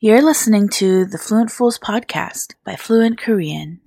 You're listening to the Fluent Fools podcast by Fluent Korean.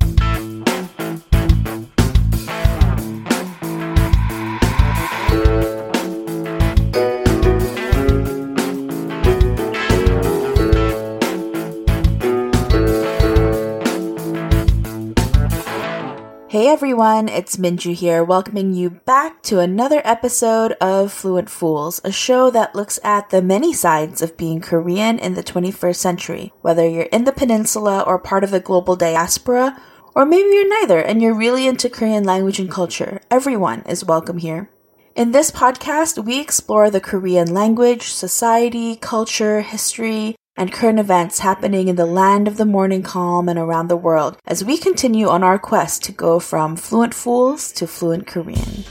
Everyone, it's Minju here, welcoming you back to another episode of Fluent Fools, a show that looks at the many sides of being Korean in the 21st century. Whether you're in the peninsula or part of the global diaspora, or maybe you're neither and you're really into Korean language and culture, everyone is welcome here. In this podcast, we explore the Korean language, society, culture, history, and current events happening in the land of the morning calm and around the world as we continue on our quest to go from fluent fools to fluent Korean.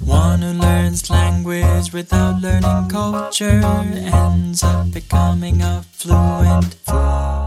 One who learns language without learning culture ends up becoming a fluent fool.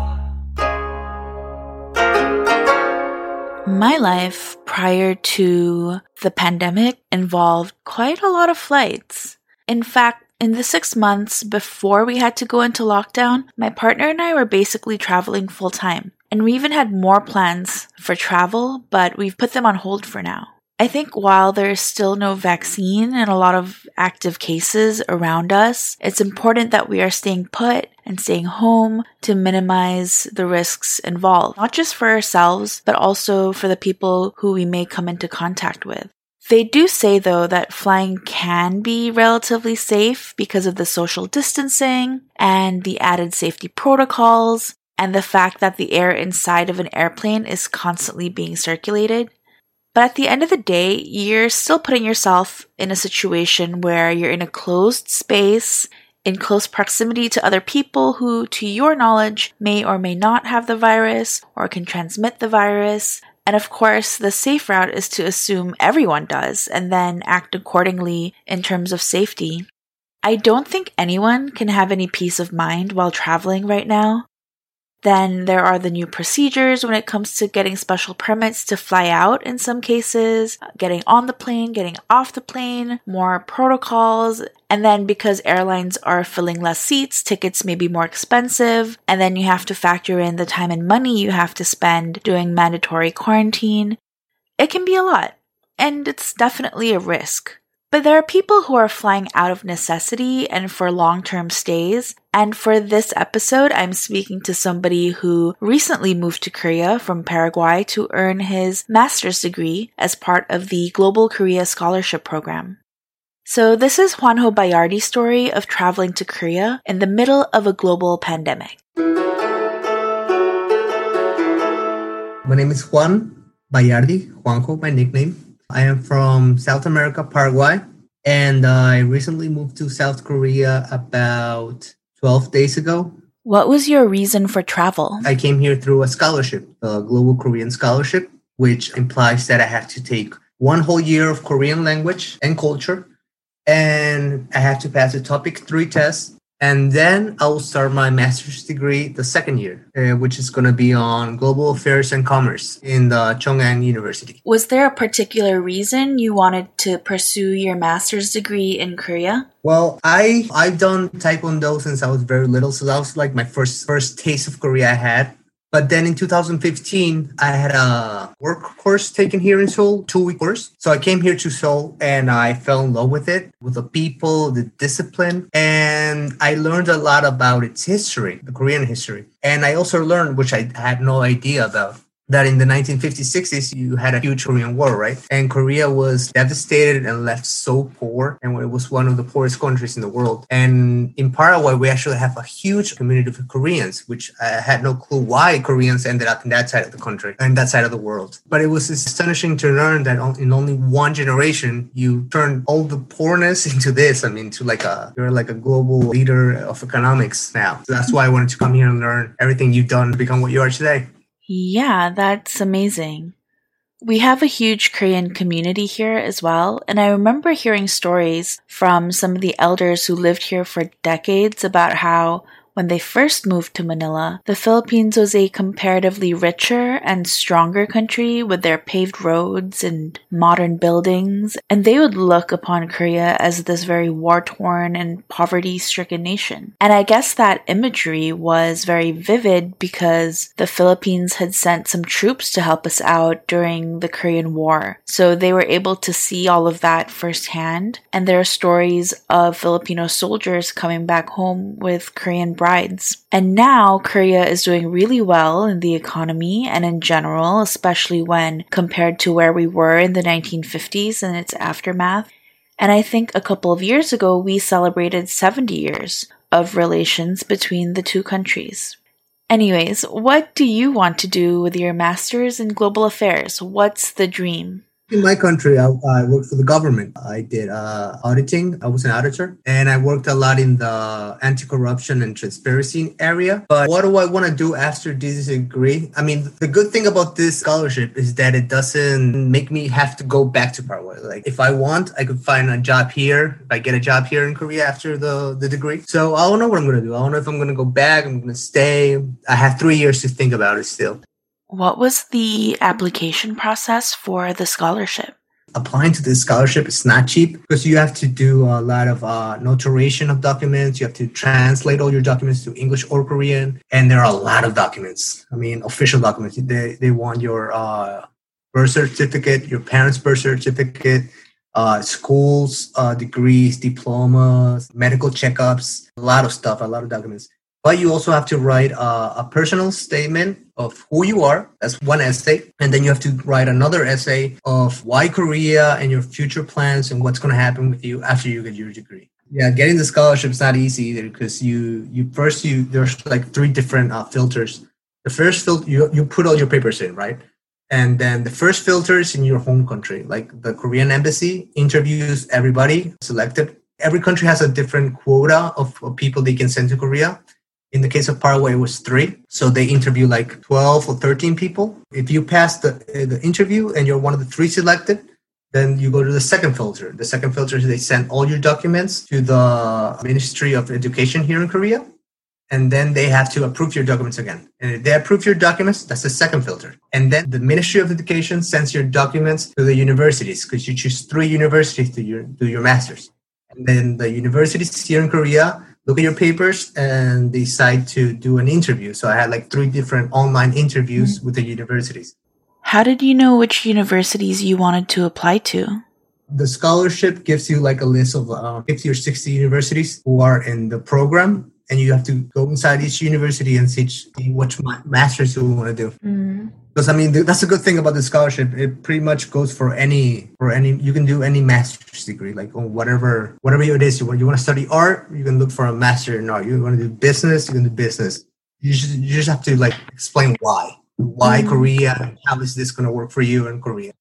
My life prior to the pandemic involved quite a lot of flights. In fact, in the six months before we had to go into lockdown, my partner and I were basically traveling full time. And we even had more plans for travel, but we've put them on hold for now. I think while there's still no vaccine and a lot of active cases around us, it's important that we are staying put and staying home to minimize the risks involved, not just for ourselves, but also for the people who we may come into contact with. They do say though that flying can be relatively safe because of the social distancing and the added safety protocols and the fact that the air inside of an airplane is constantly being circulated. But at the end of the day, you're still putting yourself in a situation where you're in a closed space, in close proximity to other people who, to your knowledge, may or may not have the virus or can transmit the virus. And of course, the safe route is to assume everyone does and then act accordingly in terms of safety. I don't think anyone can have any peace of mind while traveling right now. Then there are the new procedures when it comes to getting special permits to fly out in some cases, getting on the plane, getting off the plane, more protocols. And then because airlines are filling less seats, tickets may be more expensive. And then you have to factor in the time and money you have to spend doing mandatory quarantine. It can be a lot. And it's definitely a risk. But there are people who are flying out of necessity and for long term stays. And for this episode, I'm speaking to somebody who recently moved to Korea from Paraguay to earn his master's degree as part of the Global Korea Scholarship Program. So this is Juanjo Bayardi's story of traveling to Korea in the middle of a global pandemic. My name is Juan Bayardi, Juanjo, my nickname. I am from South America, Paraguay, and I recently moved to South Korea about 12 days ago. What was your reason for travel? I came here through a scholarship, a Global Korean Scholarship, which implies that I have to take one whole year of Korean language and culture, and I have to pass the TOPIK three test and then I will start my master's degree the second year, uh, which is going to be on global affairs and commerce in the Chung-Ang University. Was there a particular reason you wanted to pursue your master's degree in Korea? Well, I I've done taekwondo since I was very little, so that was like my first first taste of Korea I had. But then in 2015, I had a work course taken here in Seoul, two week course. So I came here to Seoul and I fell in love with it, with the people, the discipline. And I learned a lot about its history, the Korean history. And I also learned, which I had no idea about, that in the 1950s, 60s, you had a huge Korean War, right? And Korea was devastated and left so poor, and it was one of the poorest countries in the world. And in Paraguay, we actually have a huge community of Koreans, which I had no clue why Koreans ended up in that side of the country and that side of the world. But it was astonishing to learn that in only one generation, you turn all the poorness into this. I mean, to like a you're like a global leader of economics now. So that's why I wanted to come here and learn everything you've done to become what you are today. Yeah, that's amazing. We have a huge Korean community here as well, and I remember hearing stories from some of the elders who lived here for decades about how when they first moved to Manila, the Philippines was a comparatively richer and stronger country with their paved roads and modern buildings, and they would look upon Korea as this very war torn and poverty stricken nation. And I guess that imagery was very vivid because the Philippines had sent some troops to help us out during the Korean War. So they were able to see all of that firsthand, and there are stories of Filipino soldiers coming back home with Korean brides. And now Korea is doing really well in the economy and in general, especially when compared to where we were in the 1950s and its aftermath. And I think a couple of years ago, we celebrated 70 years of relations between the two countries. Anyways, what do you want to do with your master's in global affairs? What's the dream? In my country, I, I worked for the government. I did uh, auditing. I was an auditor, and I worked a lot in the anti-corruption and transparency area. But what do I want to do after this degree? I mean, the good thing about this scholarship is that it doesn't make me have to go back to Paraguay. Like, if I want, I could find a job here. If I get a job here in Korea after the the degree, so I don't know what I'm gonna do. I don't know if I'm gonna go back. I'm gonna stay. I have three years to think about it still. What was the application process for the scholarship? Applying to this scholarship is not cheap because you have to do a lot of uh, notarization of documents. You have to translate all your documents to English or Korean, and there are a lot of documents. I mean, official documents. They they want your uh, birth certificate, your parents' birth certificate, uh, schools, uh, degrees, diplomas, medical checkups, a lot of stuff, a lot of documents. But you also have to write a, a, personal statement of who you are. That's one essay. And then you have to write another essay of why Korea and your future plans and what's going to happen with you after you get your degree. Yeah, getting the scholarship is not easy either because you you first you there's like three different uh, filters. The first filter you you put all your papers in, right? And then the first filter is in your home country, like the Korean embassy interviews everybody selected. Every country has a different quota of, of people they can send to Korea in the case of Paraguay, it was three. So they interview like 12 or 13 people. If you pass the, uh, the interview and you're one of the three selected, then you go to the second filter. The second filter is they send all your documents to the Ministry of Education here in Korea. And then they have to approve your documents again. And if they approve your documents, that's the second filter. And then the Ministry of Education sends your documents to the universities because you choose three universities to your, do your master's. And then the universities here in Korea look at your papers and decide to do an interview. So I had like three different online interviews mm-hmm. with the universities. How did you know which universities you wanted to apply to? The scholarship gives you like a list of uh, 50 or 60 universities who are in the program, and you have to go inside each university and see which masters you want to do. Mm because I mean that's a good thing about the scholarship. It pretty much goes for any for any you can do any master's degree like whatever whatever it is you want. You want to study art, you can look for a master in art. You want to do business, you can do business. You just you just have to like explain why why mm-hmm. Korea, how is this going to work for you in Korea,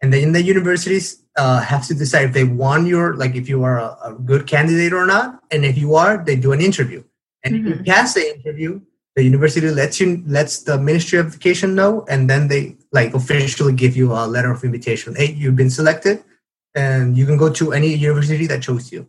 and then the universities uh, have to decide if they want your like if you are a, a, good candidate or not, and if you are, they do an interview, and mm-hmm. if you mm-hmm. pass the interview the university lets you lets the ministry of education know and then they like officially give you a letter of invitation. Hey you've been selected and you can go to any university that chose you.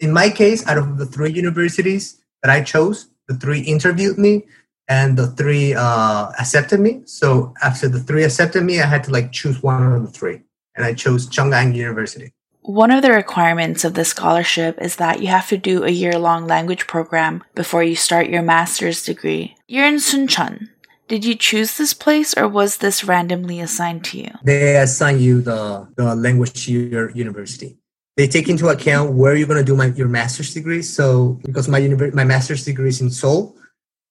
In my case out of the three universities that i chose the three interviewed me and the three uh, accepted me. So after the three accepted me i had to like choose one of the three and i chose Chung-Ang university one of the requirements of the scholarship is that you have to do a year long language program before you start your master's degree. You're in Suncheon. Did you choose this place or was this randomly assigned to you? They assign you the, the language year university. They take into account where you're going to do my, your master's degree. So because my univer- my master's degree is in Seoul,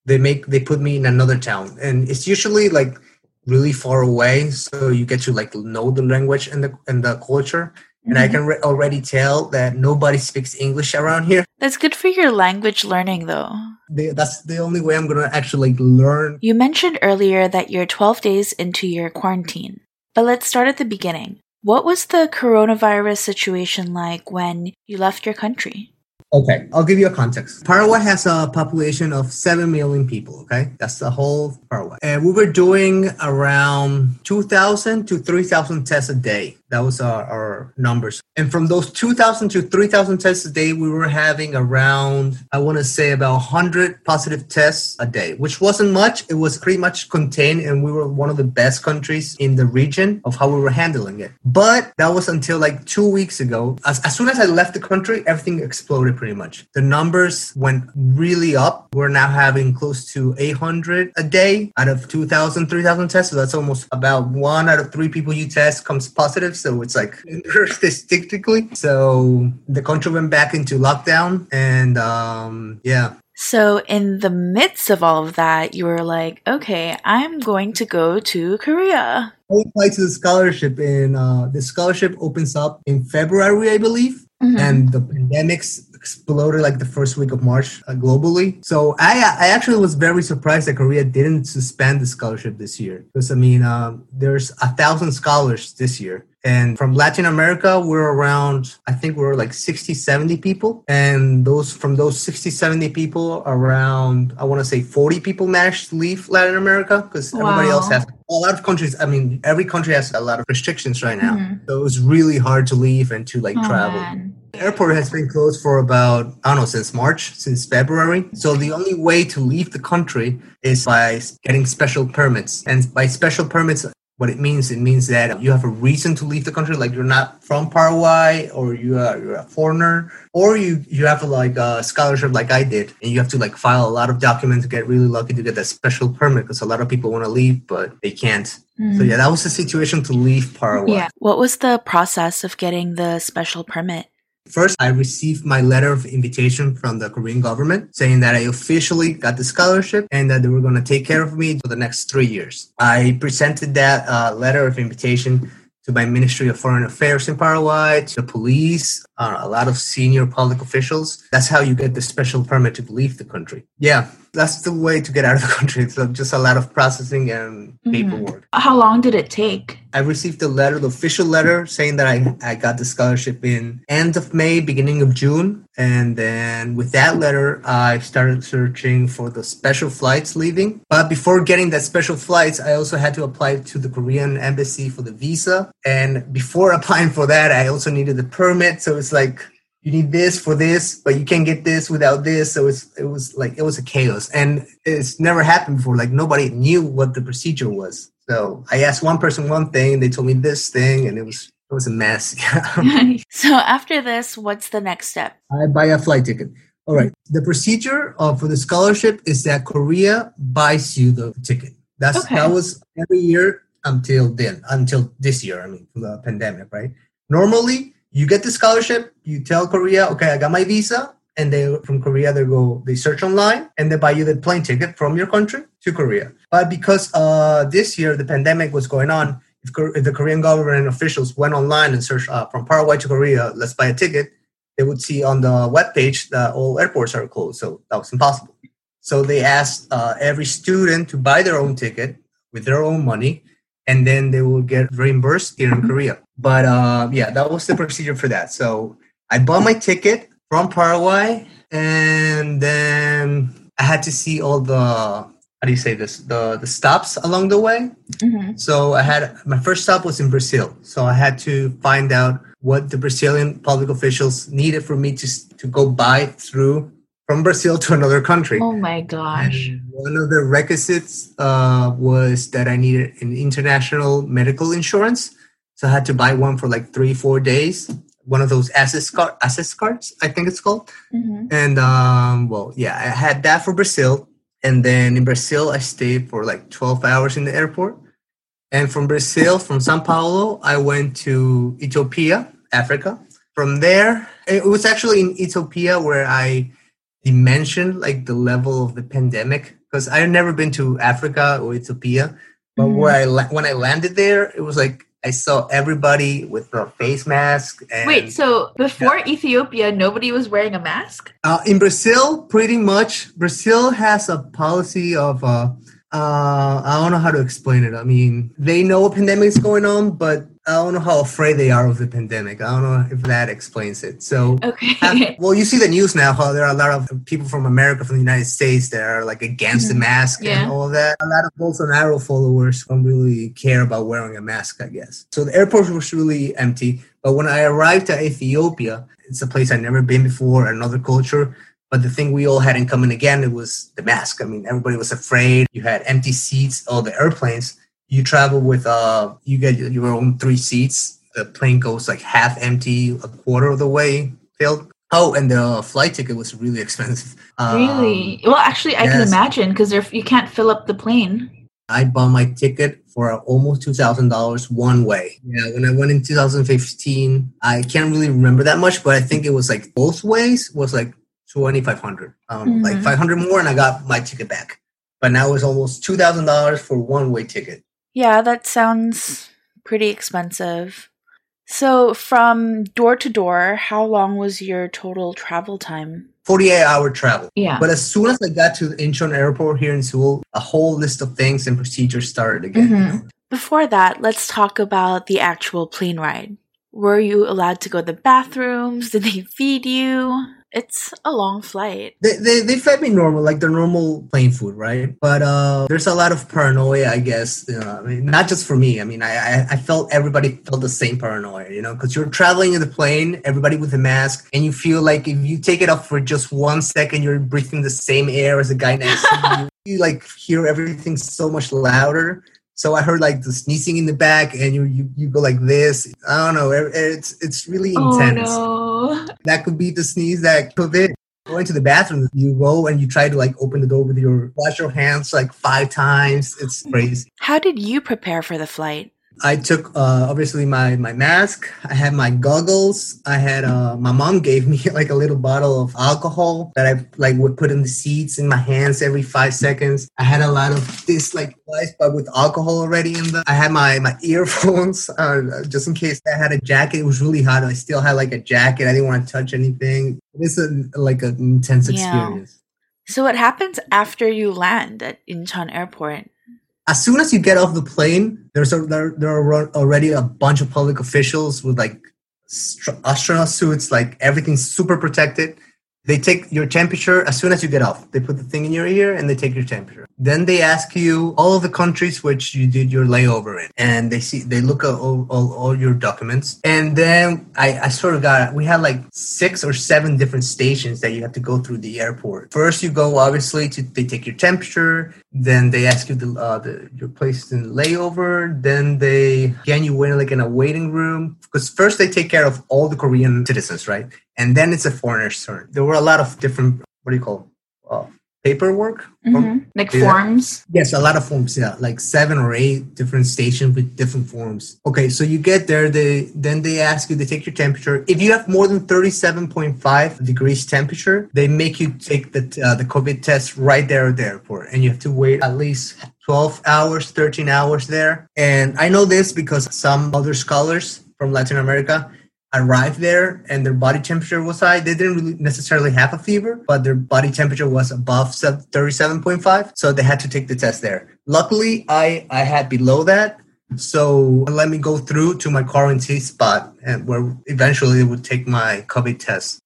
they make they put me in another town, and it's usually like really far away. So you get to like know the language and the and the culture and mm-hmm. I can re- already tell that nobody speaks English around here. That's good for your language learning, though. that's the only way I'm going to actually learn. You mentioned earlier that you're 12 days into your quarantine, but let's start at the beginning. What was the coronavirus situation like when you left your country? Okay, I'll give you a context. Paraguay has a population of 7 million people, okay? That's the whole Paraguay. And we were doing around 2,000 to 3,000 tests a day That was our, our numbers. And from those 2,000 to 3,000 tests a day, we were having around, I want to say, about 100 positive tests a day, which wasn't much. It was pretty much contained, and we were one of the best countries in the region of how we were handling it. But that was until like two weeks ago. As, as soon as I left the country, everything exploded pretty much. The numbers went really up. We're now having close to 800 a day out of 2,000, 3,000 tests. So that's almost about one out of three people you test comes positive. So it's like statistically. So the country went back into lockdown, and um, yeah. So, in the midst of all of that, you were like, okay, I'm going to go to Korea. I applied to the scholarship, and uh, the scholarship opens up in February, I believe. Mm-hmm. And the pandemic's exploded like the first week of March uh, globally. So I I actually was very surprised that Korea didn't suspend the scholarship this year because I mean uh, there's a thousand scholars this year. And from Latin America, we're around, I think we're like 60, 70 people. And those from those 60, 70 people, around, I want to say 40 people managed to leave Latin America because wow. everybody else has a lot of countries. I mean, every country has a lot of restrictions right now. Mm-hmm. So it was really hard to leave and to like oh, travel. Man. Airport has been closed for about, I don't know, since March, since February. So the only way to leave the country is by getting special permits. And by special permits, what it means, it means that you have a reason to leave the country, like you're not from Paraguay or you are you're a foreigner, or you you have a, like a scholarship like I did, and you have to like file a lot of documents to get really lucky to get that special permit because a lot of people want to leave but they can't. So mm-hmm. yeah, that was the situation to leave Paraguay. Yeah. What was the process of getting the special permit? First, I received my letter of invitation from the Korean government saying that I officially got the scholarship and that they were going to take care of me for the next three years. I presented that uh, letter of invitation to my Ministry of Foreign Affairs in Paraguay, to the police, uh, a lot of senior public officials. That's how you get the special permit to leave the country. Yeah, that's the way to get out of the country. It's just a lot of processing and mm-hmm. paperwork. How long did it take? I received a letter, the official letter, saying that I, I got the scholarship in end of May, beginning of June. And then with that letter, I started searching for the special flights leaving. But before getting that special flights, I also had to apply to the Korean embassy for the visa. And before applying for that, I also needed the permit. So it's like you need this for this, but you can't get this without this. So it's it was like it was a chaos, and it's never happened before. Like nobody knew what the procedure was. So I asked one person one thing, they told me this thing, and it was it was a mess. so after this, what's the next step? I buy a flight ticket. All right. The procedure uh, for the scholarship is that Korea buys you the ticket. That's okay. that was every year until then, until this year. I mean, the pandemic, right? Normally, you get the scholarship, you tell Korea, okay, I got my visa, and they from Korea they go they search online and they buy you the plane ticket from your country to Korea. But because uh, this year the pandemic was going on, if, if, the Korean government officials went online and searched uh, from Paraguay to Korea, let's buy a ticket, they would see on the web page that all airports are closed. So that was impossible. So they asked uh, every student to buy their own ticket with their own money and then they will get reimbursed here in mm-hmm. Korea. But uh, yeah, that was the procedure for that. So I bought my ticket from Paraguay, and then I had to see all the how do you say this the the stops along the way. Mm-hmm. So I had my first stop was in Brazil. So I had to find out what the Brazilian public officials needed for me to to go by through from Brazil to another country. Oh my gosh. And one of the requisites uh, was that I needed an international medical insurance. So I had to buy one for like three, four days. One of those access, card, Assist Cards, I think it's called. Mm-hmm. And um, well, yeah, I had that for Brazil. And then in Brazil, I stayed for like 12 hours in the airport. And from Brazil, from Sao Paulo, I went to Ethiopia, Africa. From there, it was actually in Ethiopia where I dimension like the level of the pandemic because I've never been to Africa or Ethiopia, but mm. where I la- when I landed there, it was like I saw everybody with a face mask. And, Wait, so before yeah. Ethiopia, nobody was wearing a mask? Uh, in Brazil, pretty much. Brazil has a policy of. Uh, uh, I don't know how to explain it. I mean, they know a pandemic is going on, but I don't know how afraid they are of the pandemic. I don't know if that explains it. So, Okay. well, you see the news now how there are a lot of people from America, from the United States, that are like against the mask Yeah. and all that. A lot of Bolsonaro followers don't really care about wearing a mask, I guess. So the airport was really empty. But when I arrived at Ethiopia, it's a place I'd never been before, another culture. But the thing we all had in common again, it was the mask. I mean, everybody was afraid. You had empty seats. All the airplanes, you travel with uh, you get your own three seats. The plane goes like half empty, a quarter of the way filled. Oh, and the flight ticket was really expensive. Um, really? Well, actually, I can imagine because you can't fill up the plane. I bought my ticket for almost two thousand dollars one way. Yeah, when I went in 2015, I can't really remember that much, but I think it was like both ways was like 2,500, um, like Mhm. 500 more, and I got my ticket back. But now it's almost two thousand dollars for one way ticket. Yeah, that sounds pretty expensive. So, from door to door, how long was your total travel time? 48 hour travel. Yeah. But as soon as I got to the Incheon airport here in Seoul, a whole list of things and procedures started again. you Mhm. know. Before that, let's talk about the actual plane ride. Were you allowed to go to the bathrooms? Did they feed you? It's a long flight. They, they, they fed me normal, like their normal plane food, right? But uh, there's a lot of paranoia, I guess. You know, I mean, not just for me. I mean, I, I, felt everybody felt the same paranoia, you know, because you're traveling in the plane, everybody with a mask, and you feel like if you take it off for just one second, you're breathing the same air as the guy next to you. You like hear everything so much louder. So I heard like the sneezing in the back, and you you, you go like this. I don't know. It's it's really intense Oh no. that could be the sneeze that COVID. Going to the bathroom, you go and you try to like open the door with your wash your hands like five times. It's crazy. How did you prepare for the flight? I took uh, obviously my my mask. I had my goggles. I had uh, my mom gave me like a little bottle of alcohol that I like would put in the seats in my hands every five seconds. I had a lot of this like device, but with alcohol already in the. I had my my earphones uh, just in case I had a jacket. It was really hot. I still had like a jacket. I didn't want to touch anything. It's a like an intense Yeah. experience. So, what happens after you land at Incheon Airport? As soon as you get off the plane, there's a, there, there are already a bunch of public officials with like str- astronaut suits, like everything's super protected. They take your temperature as soon as you get off. They put the thing in your ear and they take your temperature. Then they ask you all the countries which you did your layover in, and they see they look at all, all, all your documents. And then I, I sort of got we had like six or seven different stations that you have to go through the airport. First, you go obviously to they take your temperature. Then they ask you the, uh, the your place in layover. Then they again you wait like in a waiting room because first they take care of all the Korean citizens, right? And then it's a foreigner's turn. There were a lot of different what do you call uh, paperwork? Mhm. Like Yeah. forms? Yes, a lot of forms. Yeah, like seven or eight different stations with different forms. Okay, so you get there. They then they ask you. They take your temperature. If you have more than thirty-seven point five degrees temperature, they make you take the uh, the COVID test right there at the airport, and you have to wait at least twelve hours, thirteen hours there. And I know this because some other scholars from Latin America arrived there and their body temperature was high. They didn't really necessarily have a fever, but their body temperature was above 37.5. So they had to take the test there. Luckily, I, I had below that. So let me go through to my quarantine spot and where eventually they would take my COVID test.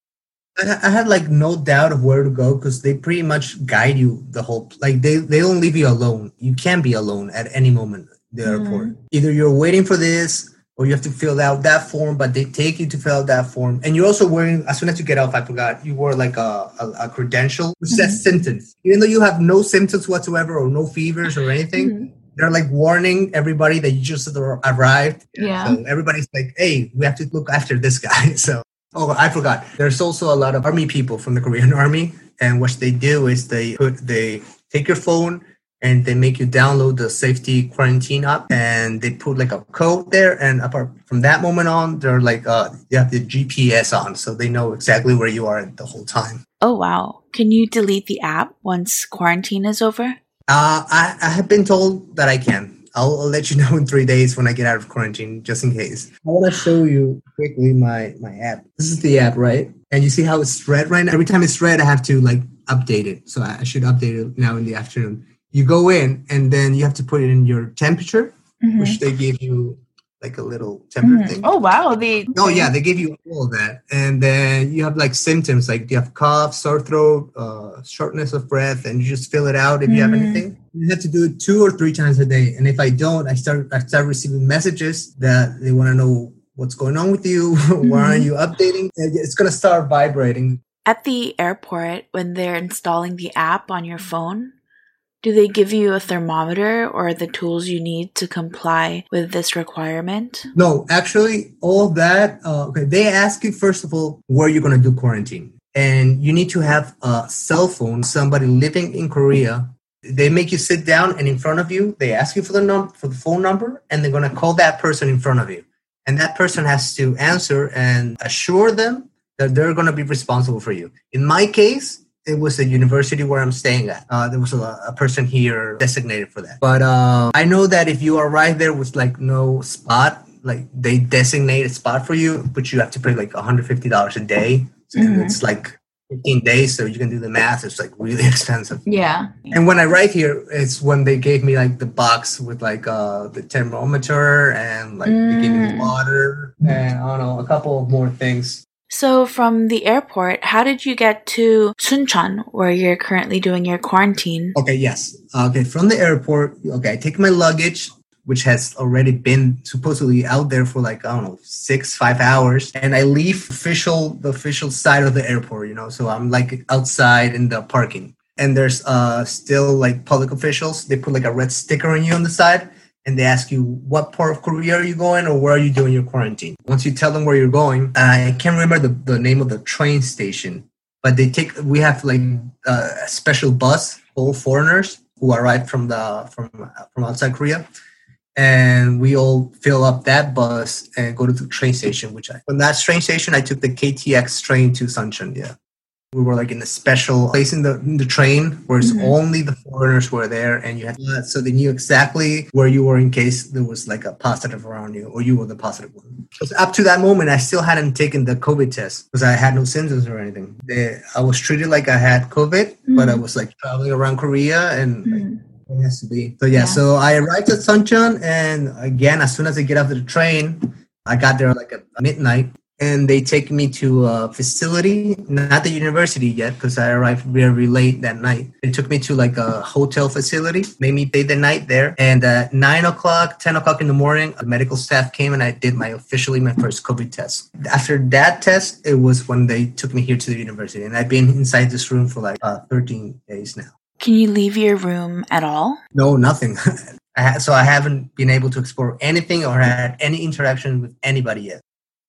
I, I had like no doubt of where to go because they pretty much guide you the whole like they, they don't leave you alone. You can't be alone at any moment the mm-hmm. airport. Either you're waiting for this or you have to fill out that form, but they take you to fill out that form. And you're also wearing, as soon as you get off, I forgot, you wore like a, a, a credential, which says symptoms. Even though you have no symptoms whatsoever or no fevers or anything, Mhm. they're like warning everybody that you just arrived. Yeah. So everybody's like, hey, we have to look after this guy. So, oh, I forgot. There's also a lot of army people from the Korean army. And what they do is they put, they take your phone and they make you download the safety quarantine app and they put like a code there and apart from that moment on they're like uh you have the gps on so they know exactly where you are the whole time. Oh, wow. Can you delete the app once quarantine is over? uh i, I have been told that i can. I'll, I'll let you know in three days when i get out of quarantine just in case. I want to show you quickly my my app. This is the app right? And you see how it's red right now? Every time it's red i have to like update it. So i I should update it now in the afternoon you go in and then you have to put it in your temperature Mhm. which they give you like a little temper Mhm. thing. Oh wow, the Oh yeah, they give you all of that, and then you have like symptoms like you have cough, sore throat, uh, shortness of breath, and you just fill it out if you have Mhm. anything. You have to do it two or three times a day, and if I don't, I start I start receiving messages that they want to know what's going on with you, why aren't you updating? It's gonna start vibrating. At the airport, when they're installing the app on your phone, do they give you a thermometer or the tools you need to comply with this requirement? No, actually, all that. Uh, okay, they ask you first of all where you're gonna do quarantine, and you need to have a cell phone. Somebody living in Korea. They make you sit down, and in front of you, they ask you for the num for the phone number, and they're gonna call that person in front of you, and that person has to answer and assure them that they're gonna be responsible for you. In my case. It was the university where I'm staying at. Uh, there was a, a person here designated for that. But uh, I know that if you arrive there with like no spot, like they designate a spot for you, but you have to pay like $150 a day. And Mhm. it's like 15 days, so you can do the math. It's like really expensive. Yeah. And when I arrived here, it's when they gave me like the box with like uh the thermometer and like they gave me Mm. water and I don't know, a couple of more things. So, from the airport, how did you get to Suncheon, where you're currently doing your quarantine? Okay, yes. Okay, from the airport, okay, I take my luggage, which has already been supposedly out there for like, I don't know, six, five hours, and I leave official the official side of the airport, you know. So I'm like outside in the parking. And there's uh still like public officials, they put like a red sticker on you on the side. And they ask you what part of Korea are you going or where are you doing your quarantine? Once you tell them where you're going, I can't remember the, the name of the train station, but they take we have like a special bus of foreigners who arrive from the from from outside Korea, and we all fill up that bus and go to the train station. Which I from that train station I took the KTX train to Suncheon. Yeah, we were like in a special place in the in the train where it's Mhm. only the foreigners were there, and you had so they knew exactly where you were in case there was like a positive around you or you were the positive one. Because up to that moment, I still hadn't taken the COVID test because I had no symptoms or anything. They, I was treated like I had COVID, but I Mm. was like traveling around Korea and like, Mm. it has to be. So yeah, Yeah. so I arrived at Suncheon, and again, as soon as I get off the train, I got there like at midnight, and they take me to a facility, not the university yet, because I arrived very late that night. They took me to like a hotel facility, made me stay the night there, and at nine o'clock, ten o'clock in the morning, the medical staff came and I did my officially my first COVID test. After that test, it was when they took me here to the university, and I've been inside this room for like uh, thirteen days now. Can you leave your room at all? No, nothing. I ha- so I haven't been able to explore anything or had any interaction with anybody yet.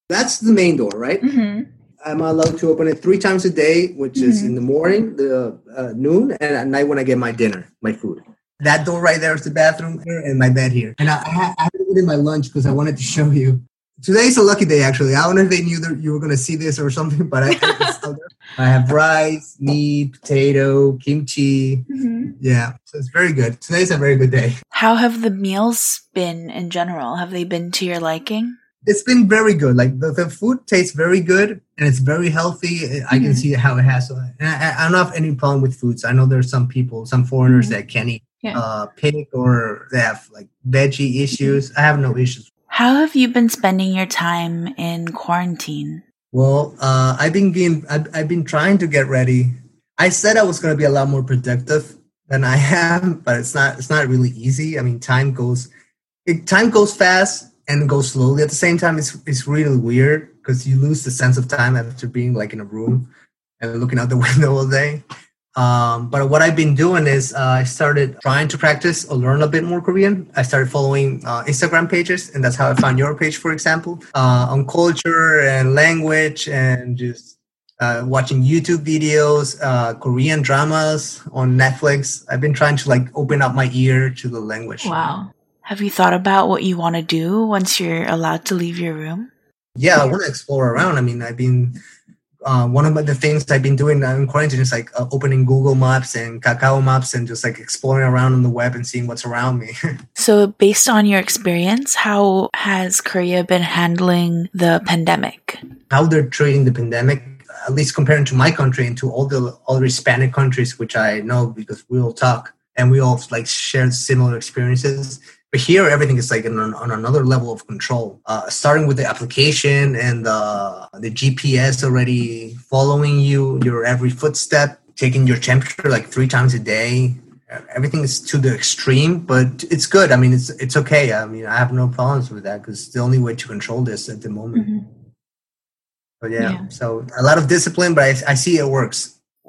That's the main door, right? Mm-hmm. I'm allowed to open it three times a day, which is Mhm. in the morning, the uh, noon, and at night when I get my dinner, my food. That door right there is the bathroom here and my bed here. And I, I, I haven't eaten my lunch because I wanted to show you. Today's a lucky day, actually. I don't know if they knew that you were going to see this or something, but I, it's out there. I have rice, meat, potato, kimchi. Mm-hmm. Yeah, so it's very good. Today's a very good day. How have the meals been in general? Have they been to your liking? It's been very good. Like the, the food tastes very good and it's very healthy. I can Mhm. see how it has. And I, I don't have any problem with foods. I know there's some people, some foreigners Mhm. that can't eat Yeah. uh, pig or they have like veggie issues. I have no issues. How have you been spending your time in quarantine? Well, uh, I've been getting, I've, I've been trying to get ready. I said I was going to be a lot more productive than I am, but it's not. It's not really easy. I mean, time goes, it, time goes fast and go slowly. At the same time, it's it's really weird because you lose the sense of time after being like in a room and looking out the window all day. Um, but what I've been doing is uh, I started trying to practice or learn a bit more Korean. I started following uh, Instagram pages, and that's how I found your page, for example, uh, on culture and language, and just uh, watching YouTube videos, uh, Korean dramas on Netflix. I've been trying to like open up my ear to the language. Wow. Have you thought about what you want to do once you're allowed to leave your room? yeah, I want to explore around. I mean, I've been uh, one of the things I've been doing in quarantine is like uh, opening Google Maps and Kakao Maps and just like exploring around on the web and seeing what's around me. So, based on your experience, how has Korea been handling the pandemic? How they're treating the pandemic, at least comparing to my country and to all the other Hispanic countries, which I know because we all talk and we all like share similar experiences. But here, everything is like on, on another level of control. Uh, starting with the application and the the GPS already following you, your every footstep, taking your temperature like three times a day. Everything is to the extreme, but it's good. I mean, it's it's okay. I mean, I have no problems with that because it's the only way to control this at the moment. Mhm. But yeah, Yeah. so a lot of discipline, but I, I see it works.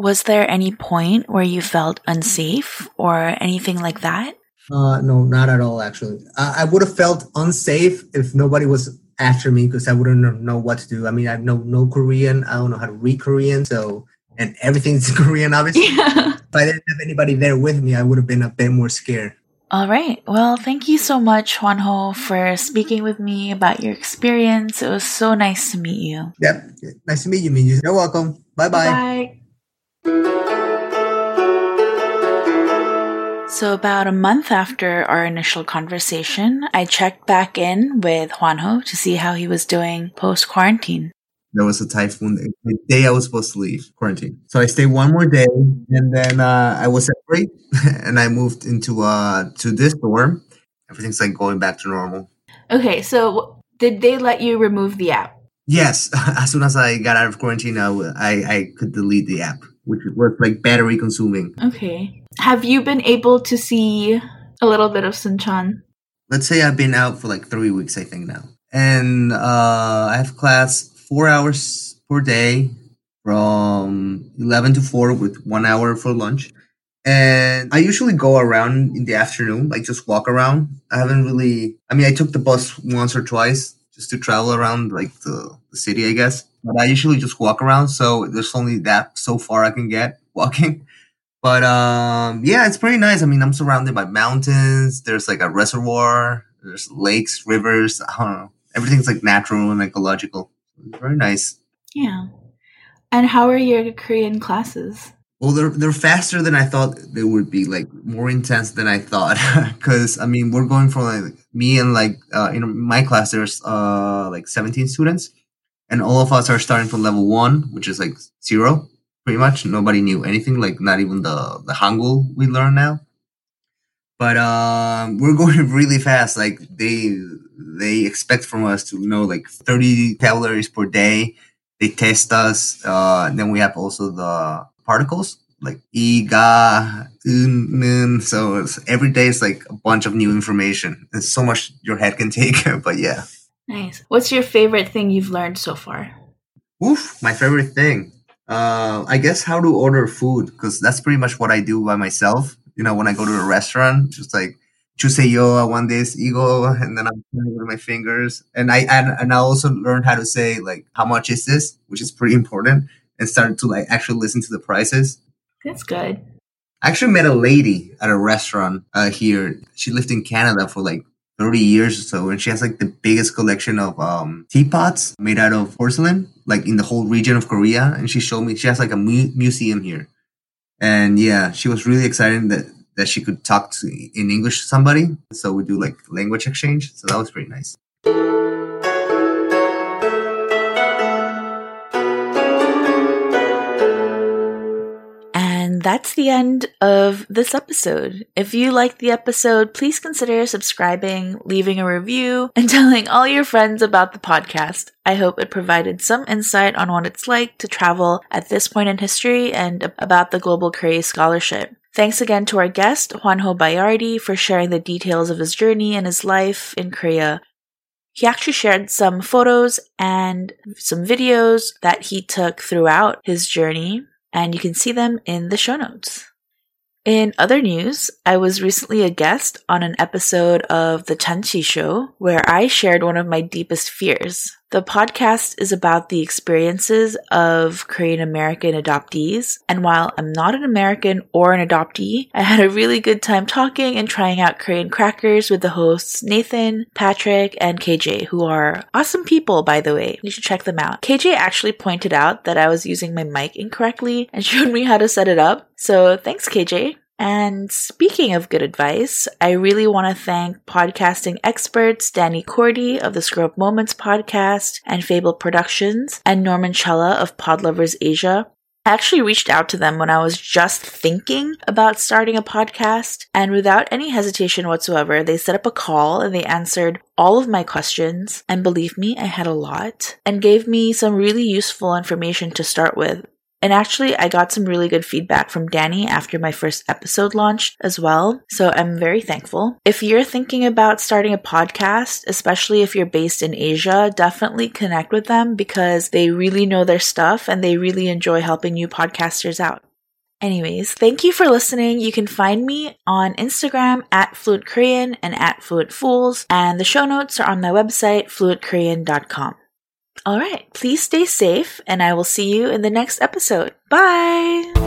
Was there any point where you felt unsafe or anything like that? Uh, no, not at all. Actually, I, I would have felt unsafe if nobody was after me because I wouldn't know- what to do. I mean, I know no Korean. I don't know how to read Korean, so and everything's Korean, obviously. If I didn't have anybody there with me, I would have been a bit more scared. All right. Well, thank you so much, Juanjo, for speaking with me about your experience. It was so nice to meet you. Yep. Nice to meet you, Minju. You're welcome. Bye bye. So, about a month after our initial conversation, I checked back in with Juanjo to see how he was doing post quarantine. There was a typhoon the day I was supposed to leave quarantine. So I stayed one more day, and then uh, I was separate, and I moved into uh to this dorm. Everything's like going back to normal. Okay, so did they let you remove the app? Yes, as soon as I got out of quarantine, I I could delete the app, which was like battery consuming. Okay. Have you been able to see a little bit of Suncheon? Let's say I've been out for like three weeks, I think now, and uh, I have class four hours per day from eleven to four with one hour for lunch. And I usually go around in the afternoon, like just walk around. I haven't really, I mean, I took the bus once or twice just to travel around like the, the city, I guess. But I usually just walk around. So there's only that so far I can get walking. But um, yeah, it's pretty nice. I mean, I'm surrounded by mountains. There's like a reservoir. There's lakes, rivers. I don't know. Everything's like natural and ecological. It's very nice. Yeah. And how are your Korean classes? Well, they're they're faster than I thought they would be. Like more intense than I thought. Because I mean, we're going from like me and like uh, in my class, there's uh like 17 students, and all of us are starting from level one, which is like zero, pretty much. Nobody knew anything. Like not even the the Hangul we learn now. But um, we're going really fast. Like they they expect from us to know like 30 calories per day. They test us. Uh, then we have also the particles like i, ga, un. So every day is like a bunch of new information. It's so much your head can take. but yeah. Nice. What's your favorite thing you've learned so far? Oof, my favorite thing. Uh, I guess how to order food because that's pretty much what I do by myself. You know, when I go to a restaurant, just like chuseyo, I want this igeo, and then I'm it with my fingers. And I and, and I also learned how to say like how much is this, which is pretty important, and started to like actually listen to the prices. That's good. I actually met a lady at a restaurant uh, here. She lived in Canada for like 30 years or so, and she has like the biggest collection of um, teapots made out of porcelain, like in the whole region of Korea. And she showed me she has like a mu- museum here. And yeah, she was really excited that that she could talk to in English to somebody. So we do like language exchange. So that was pretty nice. That's the end of this episode. If you liked the episode, please consider subscribing, leaving a review, and telling all your friends about the podcast. I hope it provided some insight on what it's like to travel at this point in history and about the Global Korea Scholarship. Thanks again to our guest, Juanjo Bayardi, for sharing the details of his journey and his life in Korea. He actually shared some photos and some videos that he took throughout his journey, and you can see them in the show notes. In other news, I was recently a guest on an episode of The Chanchi Show where I shared one of my deepest fears. The podcast is about the experiences of Korean American adoptees, and while I'm not an American or an adoptee, I had a really good time talking and trying out Korean crackers with the hosts Nathan, Patrick, and KJ, who are awesome people, by the way. You should check them out. KJ actually pointed out that I was using my mic incorrectly and showed me how to set it up. So thanks, KJ. And speaking of good advice, I really want to thank podcasting experts Danny Cordy of the Screw Up Moments podcast and Fable Productions and Norman Chella of Podlovers Asia. I actually reached out to them when I was just thinking about starting a podcast, and without any hesitation whatsoever, they set up a call and they answered all of my questions. And believe me, I had a lot, and gave me some really useful information to start with. And actually, I got some really good feedback from Danny after my first episode launched as well. So I'm very thankful. If you're thinking about starting a podcast, especially if you're based in Asia, definitely connect with them because they really know their stuff and they really enjoy helping new podcasters out. Anyways, thank you for listening. You can find me on Instagram at Fluent Korean and at Fluent Fools, and the show notes are on my website, fluentkorean.com. All right, please stay safe, and I will see you in the next episode. Bye!